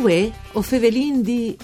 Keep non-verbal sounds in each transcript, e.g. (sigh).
Uè, o fevelin di...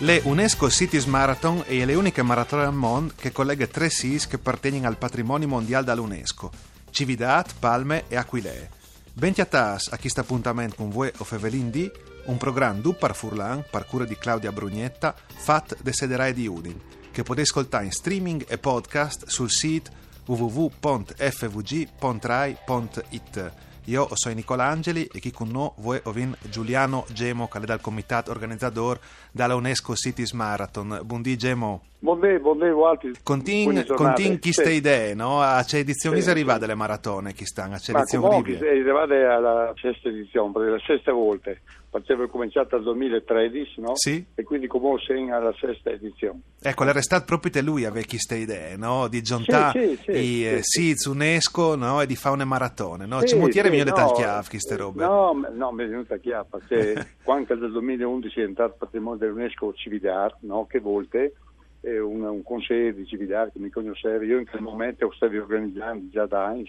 Le UNESCO Cities Marathon è le uniche maratone al mondo che collega tre SIS che appartengono al patrimonio mondiale dall'UNESCO, Cividat, Palme e Aquilee. Bentiatas a questo appuntamento con voi o Fevelin di un programma du par Furlan, par cura di Claudia Brugnetta, fat de Sederai di Udin, che potete ascoltare in streaming e podcast sul sito www.fvg.rai.it. Io sono Nicola Angeli e chi con noi voi ovin Giuliano Gemo, che è dal comitato organizzatore della UNESCO Cities Marathon. Buondì Gemo. Buondì, buondì, Walti. Contin, contin chi ste idee, no? A c'è edizioni Sì, arrivate sì. delle maratone, chi stanno? A c'è Ma comunque libere. sei arrivati alla sesta edizione, perché la sesta volta. Facevo cominciato nel 2013, no? Sì. E quindi comunque sei alla sesta edizione. Ecco, l'era stato proprio te lui a avere queste idee, no? Di giuntare Sì, sì, sì, i eh, sì, UNESCO, no? E di fare una maratone, no? Ci Sì, mutiere migliore no, dal chiaf, queste robe. No, no, mi è venuta chiappa. Che quando nel 2011 è entrato patrimonio dell'UNESCO Cividar, no? Che volte è un, un consigliere di Cividar che mi conosceva. Io in quel momento stavo organizzando già da anni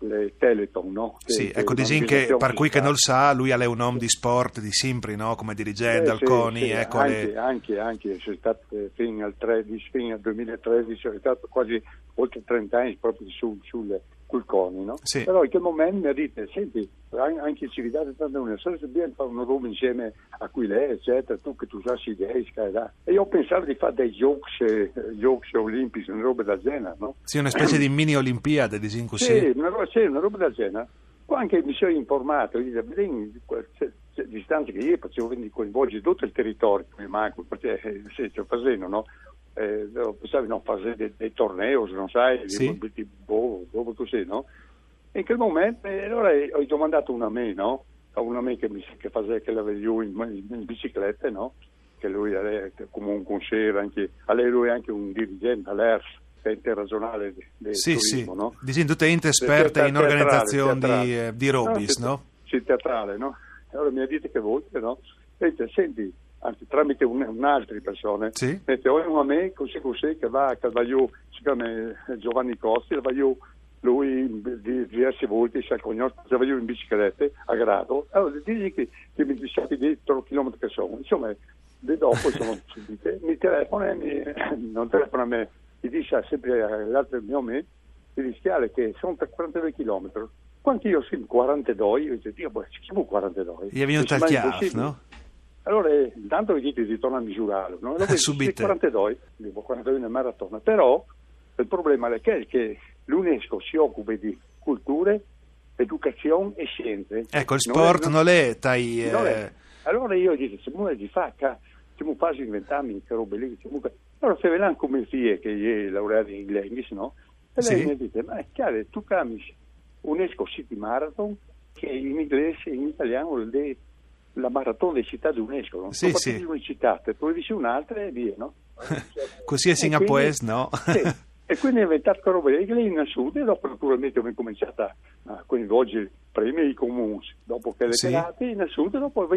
le Teleton, no? Che- Sì, ecco, dici che per cui che non sa, lui è un uomo di sport, di Simpri, no? Come dirigente, Eh, Alconi, sì, sì, ecco anche, le... anche, anche, sono stato eh, fino al, 13, fino al 2013, sono stato quasi oltre 30 anni proprio su, sul Culconi, no? Sì. Però in quel momento mi ha detto, senti, an- anche in civiltà di tanta unione, se dobbiamo fare una roba insieme a qui lei, eccetera, tu che tu sai idee, sky, là. E io pensavo di fare dei giochi, eh, giochi olimpici, una roba del genere, no? Sì, una specie di mini Olimpiade, dici così. Sì, una roba, sì, una roba del genere. Qua anche mi sono informato, io dico, distanze che io facevo quindi coinvolgere tutto il territorio, mi manco, perché eh, se ci facendo, no? Eh, pensavi no, fare dei, dei tornei, non sai, Sì. di- di- boh, boh, così, no? E in quel momento, eh, allora eh, ho domandato una me, no? A una me che, mi, che, faceva, che l'aveva io in, in bicicletta, no? Che lui era come un consigliere, anche, a lei lui è anche un dirigente all'ERS, ente regionale de- del Sì, turismo, sì. no? Tutte ente esperte in organizzazione teatrale. di, eh, di robis, sì, no? Sì, teatrale, no? Allora mi ha detto che volte, no? E dice, senti, anzi, tramite un- un'altra persona, Sì. mette o un amico così così che va, va io, si chiama Giovanni Costi, va io, lui di diverse volte si è cognato, va io in bicicletta a grado, allora digli che, che mi dice dietro chilometri che sono, insomma, di dopo (laughs) dice, mi telefona, e mi, (coughs) non telefona a me, mi dice sempre all'altro mio amico, mi rischiare che sono per 42 km. Quanto io sono 42, io dico, Dio, boh, ci sono 42. Gli è venuto al "Ma è chiaf, impossibile." no? Allora, eh, intanto vi dite di tornare a misurarlo, no? Allora, Subito. sì, 42, dico 42 nel maratona, però il problema è che, che l'UNESCO si occupa di culture, educazione e scienze. Ecco, il è- sport non- è, tai, eh, non è. Allora io dico, se muore di facca, se mu fai inventarmi che robe lì, mu- allora se vedranno come fie che è laureata in inglese, no? E lei Sì. mi dice, ma è chiaro, tu cambi UNESCO City Marathon, che in inglese e in italiano dire la maratona delle città di UNESCO, no? Sì, sì. una città, te poi dici un'altra e via, no? (laughs) Così è E quindi- no? (laughs) Sì. E quindi ho inventato roba lì, lì in sud e dopo naturalmente ho cominciato a- a coinvolgere prima i comuni, dopo che le Sì. pelate in e dopo ho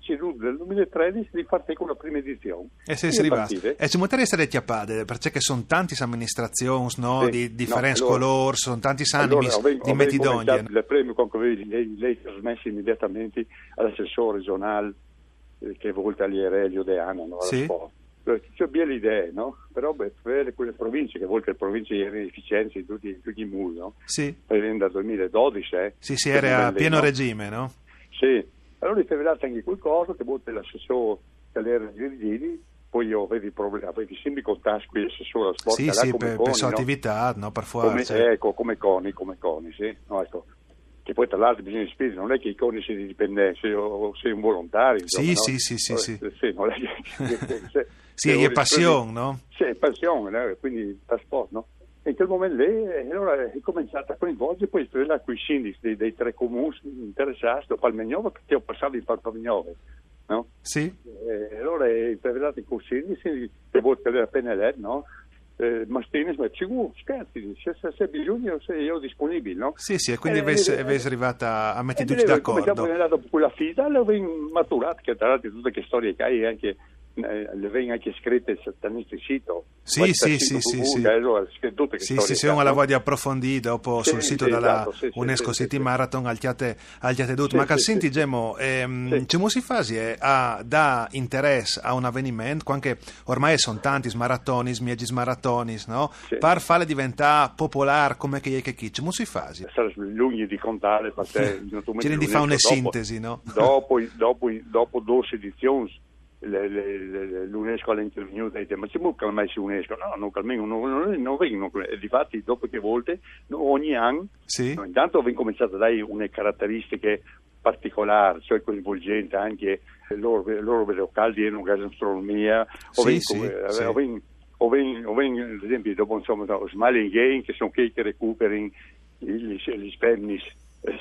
ceduto nel 2013 di partire con la prima edizione. E se si arriva. partite. E ci potrebbe essere chiappate, perché sono tanti amministrazioni, no? Sì. Di differenti No, allora- colori, sono tanti animi Allora, di cominciato Il premio con cui lei, lei trasmesso immediatamente all'assessore regionale eh, che volta agli Aurelio De Anna, no? alla Sì. sport. Eh, C'è belle idee, no? Però beh, per quelle province, che volte le province erano efficienti in tutti, in tutti i muri, no? Sì, Prende dal 2012, eh? sì, sì, era a pieno no? regime, no? Sì, allora ti vedete anche qualcosa che vuol l'assessore che era dirigenti, poi io avevo i problemi, avevo sempre contatti con l'assessore sport, Sì, là sì, per, Coni, per sua attività, no? Per come, forza. ecco, come coni, come coni, sì, no, ecco. Che poi tra l'altro bisogna spiegare, non è che i coni siano dipendenti o, siano volontari, insomma, Sì, sì, sì, sì, sì. Sì, non è che... (laughs) Sì, è passione, no? Sì, è passione, no? quindi trasporto, no? E in quel momento lì, eh, allora è cominciato a coinvolgere poi là con i sindaci dei, dei tre comuni interessati, dopo Palmegnove, perché ho passato in Palmegnove, no? Sì, Eh, allora è con i sindaci, che vuol che appena lei, no? Eh, Mastini "Oh, scherzi, se, se, se bisogna, se io disponibile, no? sì, sì, e quindi Eh, avesse, eh, arrivata a mettere e tutti come d'accordo. dopo quella fida, l'avevo maturato, che tra l'altro tutte che storie che hai anche eh, le vengono anche scritte nostro sito. Sì, sì, sì, sì, sì. Sì, sì, se uno la vuole approfondire dopo Sì, sul sito della esatto, UNESCO City. Marathon al Chiate, al Chiate Dut. Sì, Ma sì. Gemo, ehm, c'è si fasi eh, a da interesse a un avvenimento, anche ormai sono tanti maratonis, miegis maratonis, no? Per farle diventare popolare come che è che chi, c'è si fasi. Sarà lunghi di contare (laughs) perché Ci rendi fa una sintesi, no? Dopo, dopo, dopo 12 edizioni le- le- le- l'UNESCO ha intervenuto e detto ma c'è mucca mai su UNESCO? No, non almeno non, non, non vengono. E difatti dopo che volte ogni anno Sì? no, intanto abbiamo cominciato a dare une caratteristiche particolari, cioè coinvolgente anche loro, locali di gastronomia Sì, o vengono- sì, eh, sì. o vengono- o o ad esempio dopo insomma da Smiling Game che sono quelli che recuperano gli, gli spermi eh,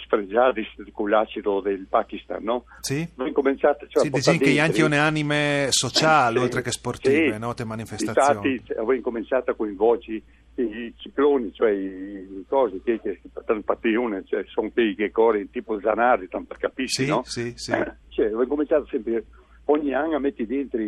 sfregiati con l'acido del Pakistan, no? Sì? Abbiamo cominciato cioè, Sì, a portare dici che anche un'anime sociali, Sì, oltre che sportive, sì. no? Te manifestazioni. Infatti abbiamo cominciato a coinvolgere i, i cicloni, cioè i, cosi che, che per partigione, cioè sono quelli che corrono tipo zanardi, tanto per capisci, Sì, no? sì, sì. Eh, cioè, cominciato sempre ogni anno a mettere dentro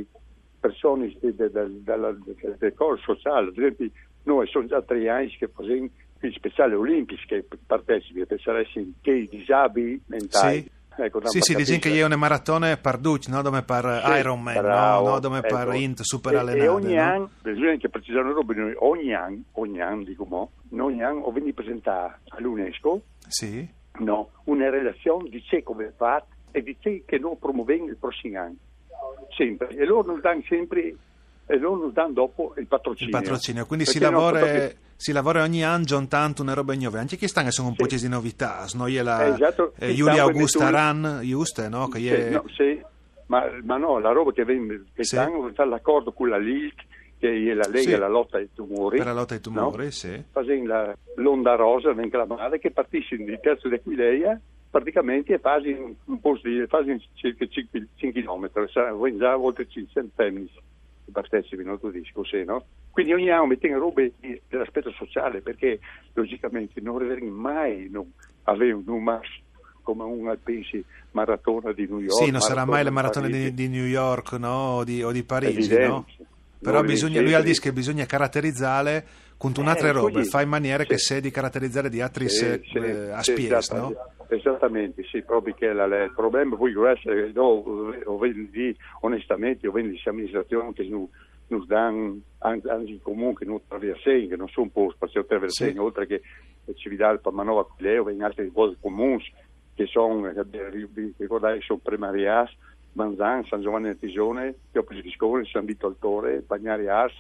persone de- de- de- dalla- del del corso sociale, ad esempio noi sono già tre anni che facciamo gli speciali olimpici che partecipi per essere che i disabili mentali. Sì. Ecco, Sì, per sì, dicono che è una maratona per Duc, no? Come per Sì, Ironman, bravo, no? Come per ecco. Int super E- allenate, E ogni no? anno, bisogna anche precisare una roba, ogni anno, ogni anno dico mo, ogni anno ho venuto presentare all'UNESCO Sì, no, una relazione di ciò come fa e di ciò che noi promuoviamo il prossimo anno. Sempre. E loro nos danno sempre, e loro nos danno dopo il il patrocinio. patrocinio. Quindi si lavora, perché- si lavora ogni anno tanto una roba nuova. Anche quest'anno sono un Sì. po' di novità, no? La, Eh, esatto, eh, Giulia Augusta mettendo- Ran, giusto, no? Sì, è... no, sì, ma, ma no, la roba che viene che Sì. fa l'accordo con la LILC, che è la Lega Sì. lotta ai tumori. per la lotta ai tumori, no? sì. Facendo la- l'onda rosa, venga la madre, che partisce di terzo di Aquileia, praticamente e fasi un, posto di fasi circa 5, km, saranno già oltre 500 femmine che partecipano, tu dici così, no? Quindi ogni anno mettiamo robe dell'aspetto sociale, perché logicamente non arriveremo mai non avere un numero come una pensi maratona di New York. Sì, non sarà mai la maratona di, di New York, no? O di, o di Parigi, no? Però bisogna, lui ha detto che bisogna caratterizzare con un'altra Eh, roba, così. fa in maniera che Sì. se di caratterizzare di altri Sì, se, eh, a sì, spies, esatta- no? Esattamente, sì, proprio che la, il problema è che no, vendi onestamente, ho vendi amministrazioni che non, non danno, anzi anzi, comunque non attraversano, che non sono un po' spazio attraversano, Sì. oltre che Cividale, Pamanova, Pileo, in altre cose comuni che sono, eh, vi ricordate, sono Primarias, Manzan, San Giovanni del Tisone, Pioppi Viscone, San Vito Altore, Bagnari Ars,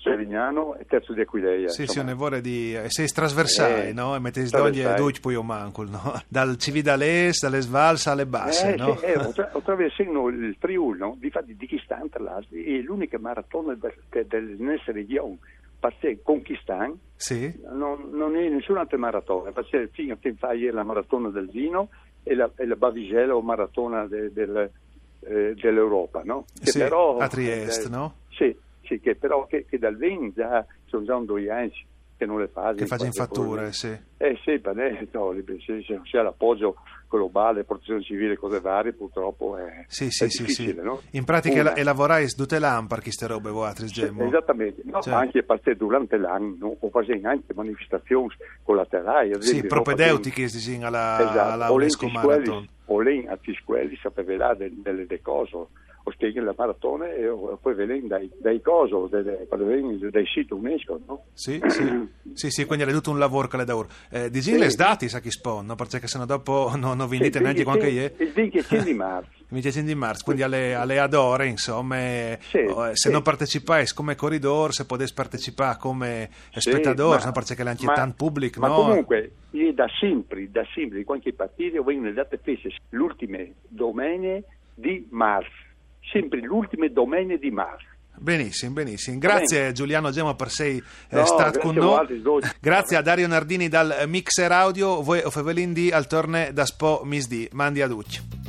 Serignano e Terzo di Aquileia. Sì, sì, insomma. ne vorrei di... e sei trasversali, Eh, no? E trasversali. d'ogni due poi io manco, no? (laughs) Dal Cividales, dalle Svalsa alle basse, Eh, no? sì, eh, (laughs) attra- attraversando il Friuli, no? Di chi sta tra l'altro, è l'unica maratona del, del, del nostra regione, perché con chi sta, Sì? non, non è nessun'altra maratona, perché fino a fai la maratona del vino e la, e la Bavigella o maratona de- del, eh, dell'Europa, no? Che Sì, a Trieste, eh, no? Sì, sì, che però che, che dal vino già sono già un due anni che non le fai. Che facciano fatture, sì. Eh sì, per no, se, se c'è l'appoggio globale, protezione civile, cose varie, purtroppo è, Sì, sì, è sì, difficile, sì. no? In pratica Una- la- e lavorai tutte lampar queste robe voi altri, Sì, Gemmo? Esattamente, no, Cioè- ma anche perché durante l'anno no, o facendo anche manifestazioni collaterali. ad Sì, esempio, propedeutiche si dicono alla, Esatto, alla UNESCO Marathon. o lei a squelli sapeva delle, delle cose, o spieghi la maratona e o- poi vengono dai, dai cosi, dai, dai, dai siti UNESCO, no? Sì, sì, (clears throat) sì, sì, quindi è tutto un lavoro che le da ora. Eh, di Sì. le dati sa chi spawn, no? perché sennò dopo (laughs) non, non vi dite Sì, neanche il quanto 20 è. Il 25 di marzo. (laughs) Mi dice di marzo, quindi alle, alle adore, insomma, eh, Sì, oh, eh, se non partecipate come corridor, se potete partecipare come spettatore, no? perché l'anche ma- tanto pubblico, Ma no? comunque, io da sempre, da sempre, di qualche partito vengono date feste l'ultima domenica di marzo, sempre l'ultima domenica di marzo. Benissimo, benissimo. Grazie Giuliano Gemmo per sei eh, No, stato grazie con noi. (laughs) Grazie a Dario Nardini dal Mixer Audio, voi o Fevelin di al torne da Spo Misdi. Mandi a Ducci.